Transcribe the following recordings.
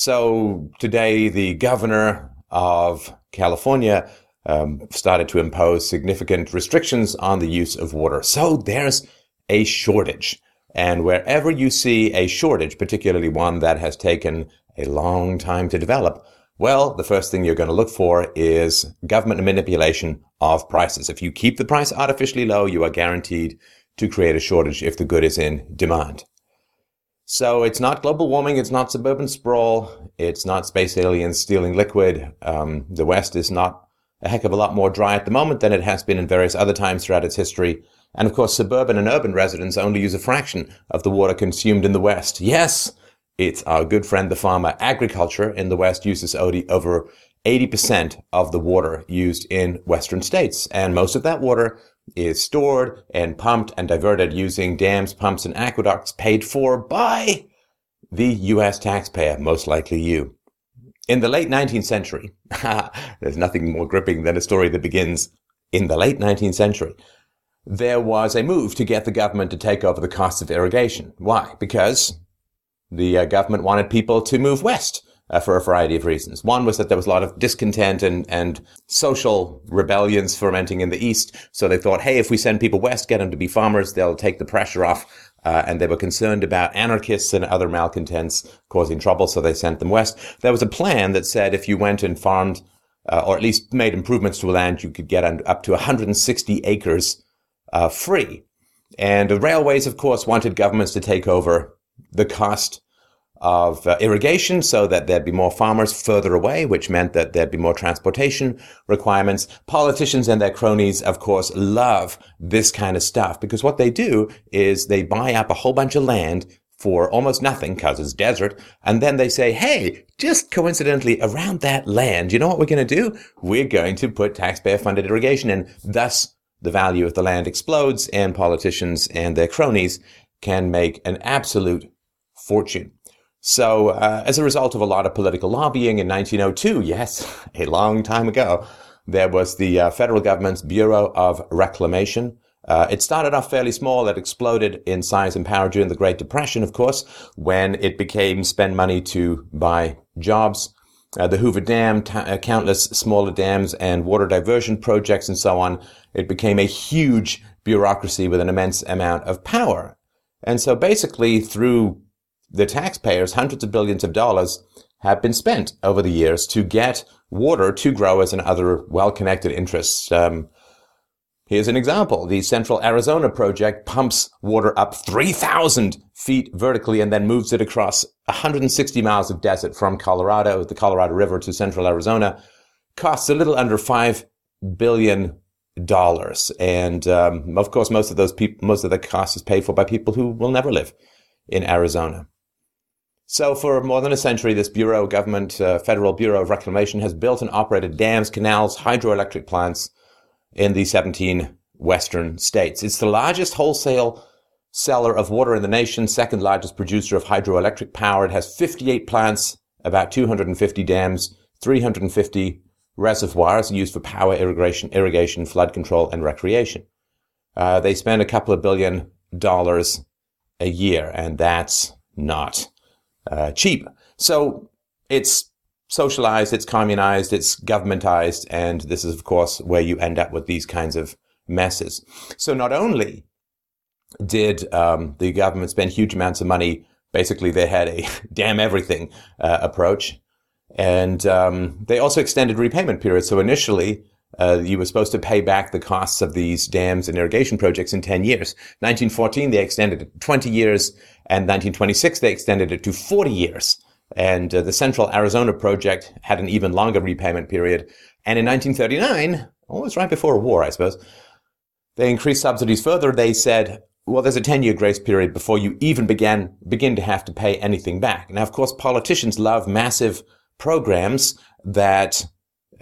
So today, the governor of California um, started to impose significant restrictions on the use of water. So there's a shortage. And wherever you see a shortage, particularly one that has taken a long time to develop, well, the first thing you're going to look for is government manipulation of prices. If you keep the price artificially low, you are guaranteed to create a shortage if the good is in demand. So it's not global warming, it's not suburban sprawl, it's not space aliens stealing liquid. Um, the West is not a heck of a lot more dry at the moment than it has been in various other times throughout its history. And of course, suburban and urban residents only use a fraction of the water consumed in the West. Yes, it's our good friend, the farmer. Agriculture in the West uses over 80% of the water used in Western states. And most of that water is stored and pumped and diverted using dams, pumps, and aqueducts paid for by the U.S. taxpayer, most likely you. In the late 19th century, there's nothing more gripping than a story that begins in the late 19th century. There was a move to get the government to take over the cost of irrigation. Why? Because the uh, government wanted people to move west uh, for a variety of reasons. One was that there was a lot of discontent and, and social rebellions fermenting in the east. So they thought, hey, if we send people west, get them to be farmers, they'll take the pressure off. Uh, and they were concerned about anarchists and other malcontents causing trouble, so they sent them west. There was a plan that said if you went and farmed, uh, or at least made improvements to land, you could get up to 160 acres uh, free. And the railways, of course, wanted governments to take over the cost of uh, irrigation so that there'd be more farmers further away, which meant that there'd be more transportation requirements. Politicians and their cronies, of course, love this kind of stuff because what they do is they buy up a whole bunch of land for almost nothing because it's desert. And then they say, Hey, just coincidentally around that land, you know what we're going to do? We're going to put taxpayer funded irrigation and thus the value of the land explodes and politicians and their cronies can make an absolute fortune. So, uh, as a result of a lot of political lobbying in 1902, yes, a long time ago, there was the uh, federal government's Bureau of Reclamation. Uh, it started off fairly small. It exploded in size and power during the Great Depression, of course, when it became spend money to buy jobs. Uh, the Hoover Dam, t- uh, countless smaller dams and water diversion projects and so on. It became a huge bureaucracy with an immense amount of power. And so basically through the taxpayers, hundreds of billions of dollars have been spent over the years to get water to growers and other well-connected interests. Um, here's an example. The Central Arizona project pumps water up 3,000 feet vertically and then moves it across 160 miles of desert from Colorado, the Colorado River to Central Arizona. Costs a little under $5 billion. And, um, of course, most of those people, most of the cost is paid for by people who will never live in Arizona. So for more than a century, this Bureau Government, uh, Federal Bureau of Reclamation has built and operated dams, canals, hydroelectric plants in the 17 western states. It's the largest wholesale seller of water in the nation, second largest producer of hydroelectric power. It has 58 plants, about 250 dams, 350 reservoirs used for power, irrigation, irrigation, flood control, and recreation. Uh, they spend a couple of billion dollars a year, and that's not uh, cheap. So it's socialized, it's communized, it's governmentized, and this is, of course, where you end up with these kinds of messes. So not only did um, the government spend huge amounts of money, basically they had a damn everything uh, approach, and um, they also extended repayment periods. So initially, uh, you were supposed to pay back the costs of these dams and irrigation projects in 10 years. 1914, they extended it to 20 years, and 1926, they extended it to 40 years. And uh, the Central Arizona project had an even longer repayment period. And in 1939, almost right before a war, I suppose, they increased subsidies further. They said, well, there's a 10 year grace period before you even began, begin to have to pay anything back. Now, of course, politicians love massive programs that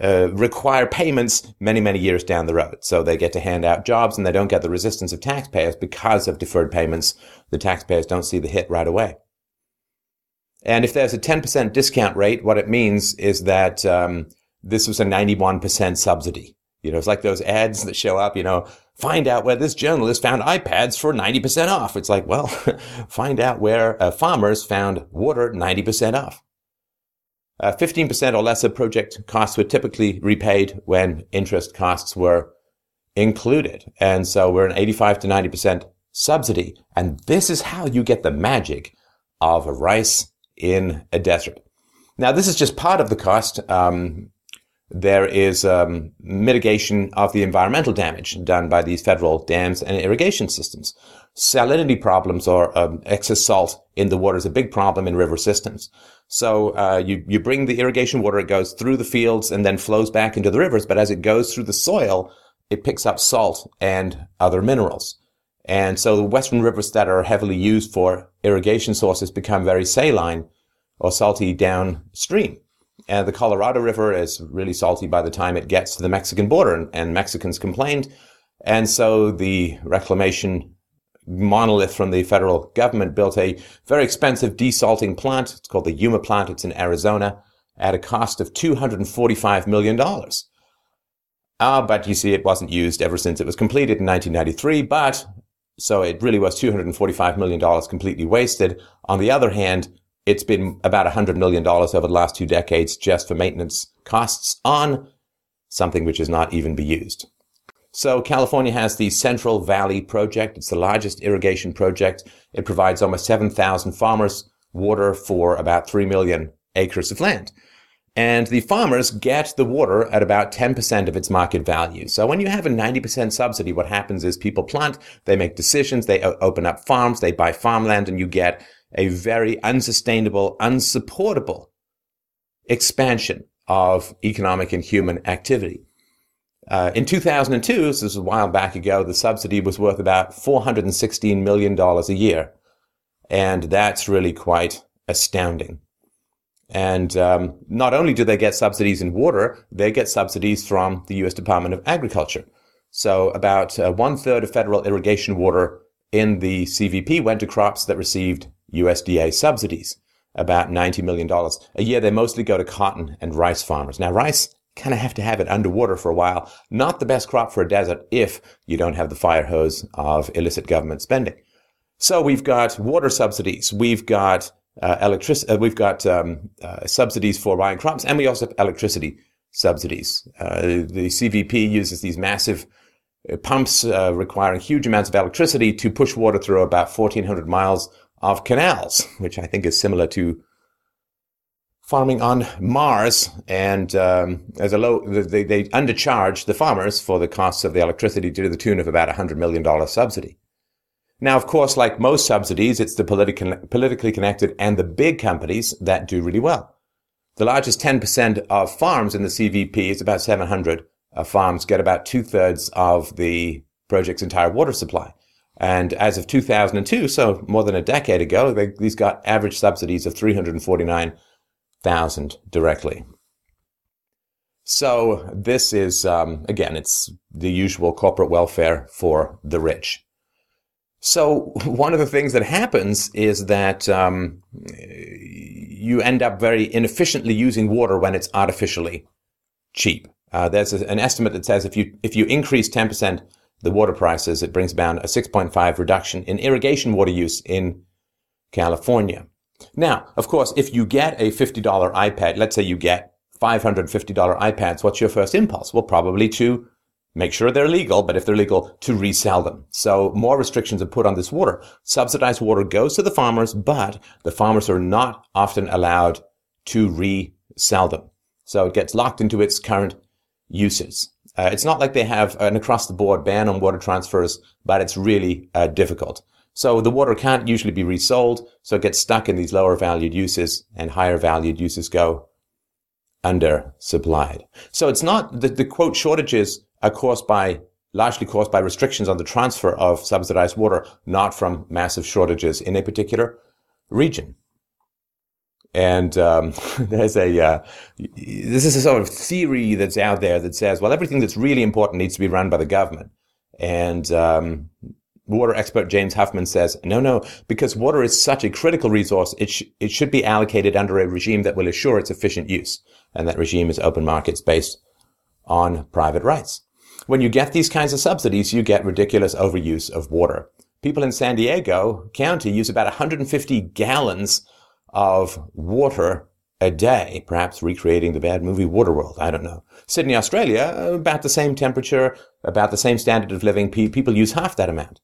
uh, require payments many, many years down the road. So they get to hand out jobs and they don't get the resistance of taxpayers because of deferred payments. The taxpayers don't see the hit right away. And if there's a 10% discount rate, what it means is that um, this was a 91% subsidy. You know, it's like those ads that show up, you know, find out where this journalist found iPads for 90% off. It's like, well, find out where uh, farmers found water 90% off. Uh, 15% or lesser project costs were typically repaid when interest costs were included. And so we're an 85 to 90% subsidy. And this is how you get the magic of rice in a desert. Now, this is just part of the cost. Um, there is um, mitigation of the environmental damage done by these federal dams and irrigation systems. Salinity problems or um, excess salt in the water is a big problem in river systems. So uh, you you bring the irrigation water, it goes through the fields and then flows back into the rivers. But as it goes through the soil, it picks up salt and other minerals. And so the western rivers that are heavily used for irrigation sources become very saline or salty downstream. And the Colorado River is really salty by the time it gets to the Mexican border, and, and Mexicans complained. And so the reclamation monolith from the federal government built a very expensive desalting plant. It's called the Yuma plant. It's in Arizona at a cost of $245 million. Uh, but you see, it wasn't used ever since it was completed in 1993. But so it really was $245 million completely wasted. On the other hand, it's been about $100 million over the last two decades just for maintenance costs on something which is not even be used. So California has the Central Valley Project. It's the largest irrigation project. It provides almost 7,000 farmers water for about 3 million acres of land. And the farmers get the water at about 10% of its market value. So when you have a 90% subsidy, what happens is people plant, they make decisions, they open up farms, they buy farmland, and you get a very unsustainable, unsupportable expansion of economic and human activity. Uh, in 2002, this was a while back ago, the subsidy was worth about $416 million a year. And that's really quite astounding. And um, not only do they get subsidies in water, they get subsidies from the U.S. Department of Agriculture. So about uh, one third of federal irrigation water in the CVP went to crops that received USDA subsidies, about $90 million. A year, they mostly go to cotton and rice farmers. Now, rice kind of have to have it underwater for a while. Not the best crop for a desert if you don't have the fire hose of illicit government spending. So we've got water subsidies. We've got uh, electricity. Uh, we've got um, uh, subsidies for buying crops, and we also have electricity subsidies. Uh, the CVP uses these massive uh, pumps uh, requiring huge amounts of electricity to push water through about 1,400 miles of canals, which I think is similar to farming on Mars, and um, as a low, they, they undercharge the farmers for the costs of the electricity to the tune of about a hundred million dollar subsidy. Now, of course, like most subsidies, it's the politi- politically connected and the big companies that do really well. The largest 10% of farms in the CVP is about 700 uh, farms get about two thirds of the project's entire water supply. And as of 2002, so more than a decade ago, they, these got average subsidies of 349 thousand directly. So this is um, again, it's the usual corporate welfare for the rich. So one of the things that happens is that um, you end up very inefficiently using water when it's artificially cheap. Uh, there's a, an estimate that says if you if you increase 10% the water prices, it brings about a 6.5 reduction in irrigation water use in California. Now, of course, if you get a $50 iPad, let's say you get $550 iPads, what's your first impulse? Well, probably to make sure they're legal, but if they're legal, to resell them. So more restrictions are put on this water. Subsidized water goes to the farmers, but the farmers are not often allowed to resell them. So it gets locked into its current uses. Uh, it's not like they have an across the board ban on water transfers, but it's really uh, difficult. So the water can't usually be resold, so it gets stuck in these lower valued uses and higher valued uses go under supplied. So it's not the, the quote shortages are caused by largely caused by restrictions on the transfer of subsidized water, not from massive shortages in a particular region. And um, there's a uh, this is a sort of theory that's out there that says, well, everything that's really important needs to be run by the government, and um, water expert James Huffman says, no, no, because water is such a critical resource, it, sh- it should be allocated under a regime that will assure its efficient use. And that regime is open markets based on private rights. When you get these kinds of subsidies, you get ridiculous overuse of water. People in San Diego County use about 150 gallons of water a day, perhaps recreating the bad movie Waterworld. I don't know. Sydney, Australia, about the same temperature, about the same standard of living. People use half that amount.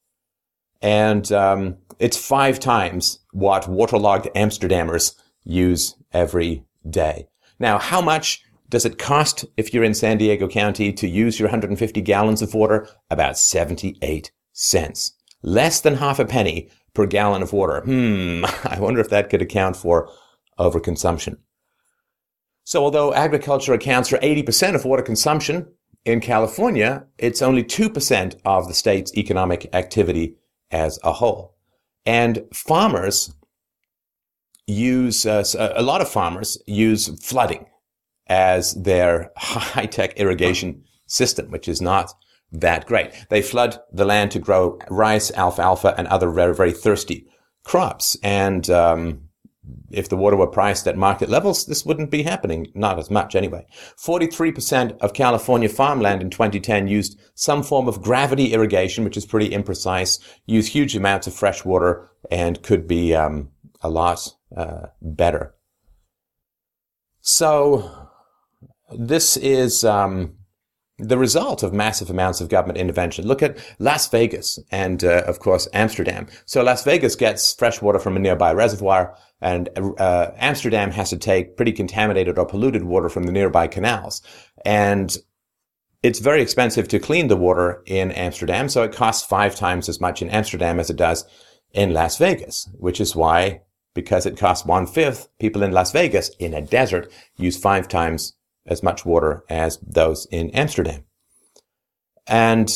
And um, it's five times what waterlogged Amsterdammers use every day. Now, how much does it cost if you're in San Diego County to use your 150 gallons of water? About 78 cents. Less than half a penny per gallon of water. Hmm, I wonder if that could account for overconsumption. So although agriculture accounts for 80% of water consumption in California, it's only 2% of the state's economic activity as a whole. And farmers use, uh, a lot of farmers use flooding as their high tech irrigation system, which is not that great. They flood the land to grow rice, alfalfa, and other very, very thirsty crops. And um, if the water were priced at market levels, this wouldn't be happening. Not as much anyway. 43% of California farmland in 2010 used some form of gravity irrigation, which is pretty imprecise, used huge amounts of fresh water, and could be um, a lot uh, better. So this is um, the result of massive amounts of government intervention. Look at Las Vegas and, uh, of course, Amsterdam. So Las Vegas gets fresh water from a nearby reservoir, and uh, Amsterdam has to take pretty contaminated or polluted water from the nearby canals. And it's very expensive to clean the water in Amsterdam, so it costs five times as much in Amsterdam as it does in Las Vegas, which is why, because it costs one fifth, people in Las Vegas in a desert use five times as much water as those in Amsterdam. And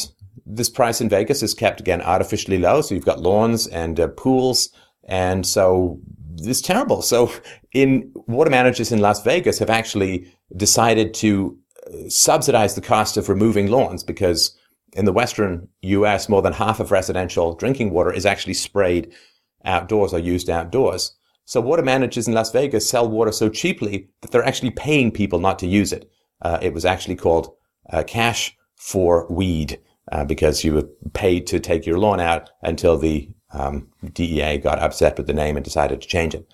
this price in Vegas is kept again artificially low. So you've got lawns and uh, pools. And so it's terrible. So in water managers in Las Vegas have actually decided to uh, subsidize the cost of removing lawns because in the Western US, more than half of residential drinking water is actually sprayed outdoors or used outdoors. So water managers in Las Vegas sell water so cheaply that they're actually paying people not to use it. Uh, it was actually called uh, cash for weed uh, because you were paid to take your lawn out until the um, DEA got upset with the name and decided to change it.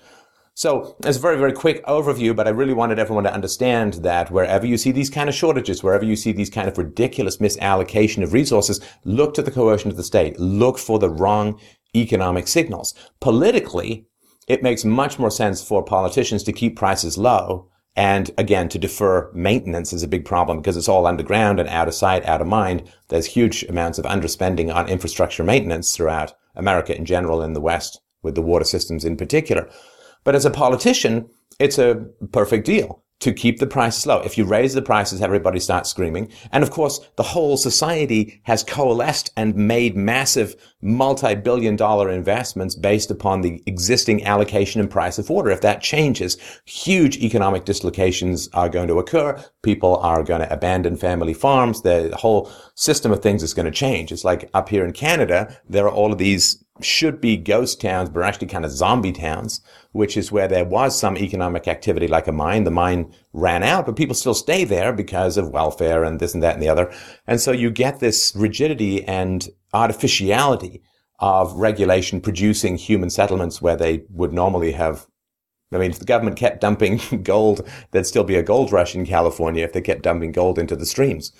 So it's a very, very quick overview, but I really wanted everyone to understand that wherever you see these kind of shortages, wherever you see these kind of ridiculous misallocation of resources, look to the coercion of the state. Look for the wrong economic signals. Politically, it makes much more sense for politicians to keep prices low. And again, to defer maintenance is a big problem because it's all underground and out of sight, out of mind. There's huge amounts of underspending on infrastructure maintenance throughout America in general and the West with the water systems in particular. But as a politician, it's a perfect deal to keep the prices low. If you raise the prices, everybody starts screaming. And of course, the whole society has coalesced and made massive multi-billion dollar investments based upon the existing allocation and price of water. If that changes, huge economic dislocations are going to occur. People are going to abandon family farms. The whole system of things is going to change. It's like up here in Canada, there are all of these should be ghost towns, but are actually kind of zombie towns, which is where there was some economic activity like a mine. The mine ran out, but people still stay there because of welfare and this and that and the other. And so you get this rigidity and artificiality of regulation producing human settlements where they would normally have I mean, if the government kept dumping gold, there'd still be a gold rush in California if they kept dumping gold into the streams.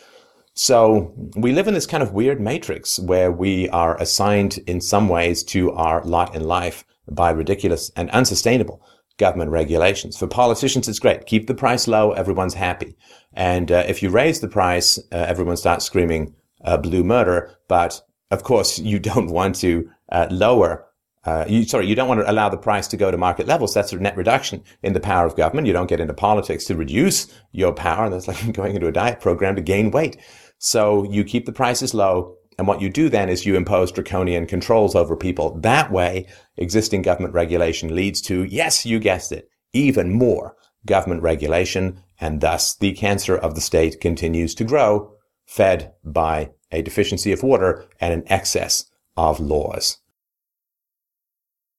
So we live in this kind of weird matrix where we are assigned in some ways to our lot in life by ridiculous and unsustainable government regulations. For politicians, it's great. Keep the price low. Everyone's happy. And uh, if you raise the price, uh, everyone starts screaming uh, blue murder. But of course, you don't want to uh, lower uh, you, sorry, you don't want to allow the price to go to market levels. That's a net reduction in the power of government. You don't get into politics to reduce your power. That's like going into a diet program to gain weight. So you keep the prices low. And what you do then is you impose draconian controls over people. That way, existing government regulation leads to, yes, you guessed it, even more government regulation. And thus the cancer of the state continues to grow, fed by a deficiency of water and an excess of laws.